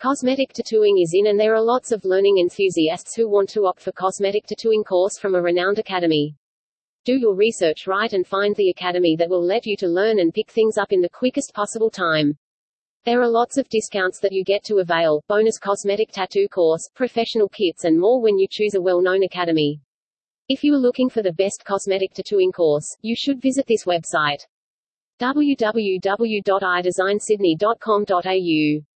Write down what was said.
Cosmetic tattooing is in and there are lots of learning enthusiasts who want to opt for cosmetic tattooing course from a renowned academy. Do your research right and find the academy that will let you to learn and pick things up in the quickest possible time. There are lots of discounts that you get to avail, bonus cosmetic tattoo course, professional kits and more when you choose a well-known academy. If you are looking for the best cosmetic tattooing course, you should visit this website www.idesignsydney.com.au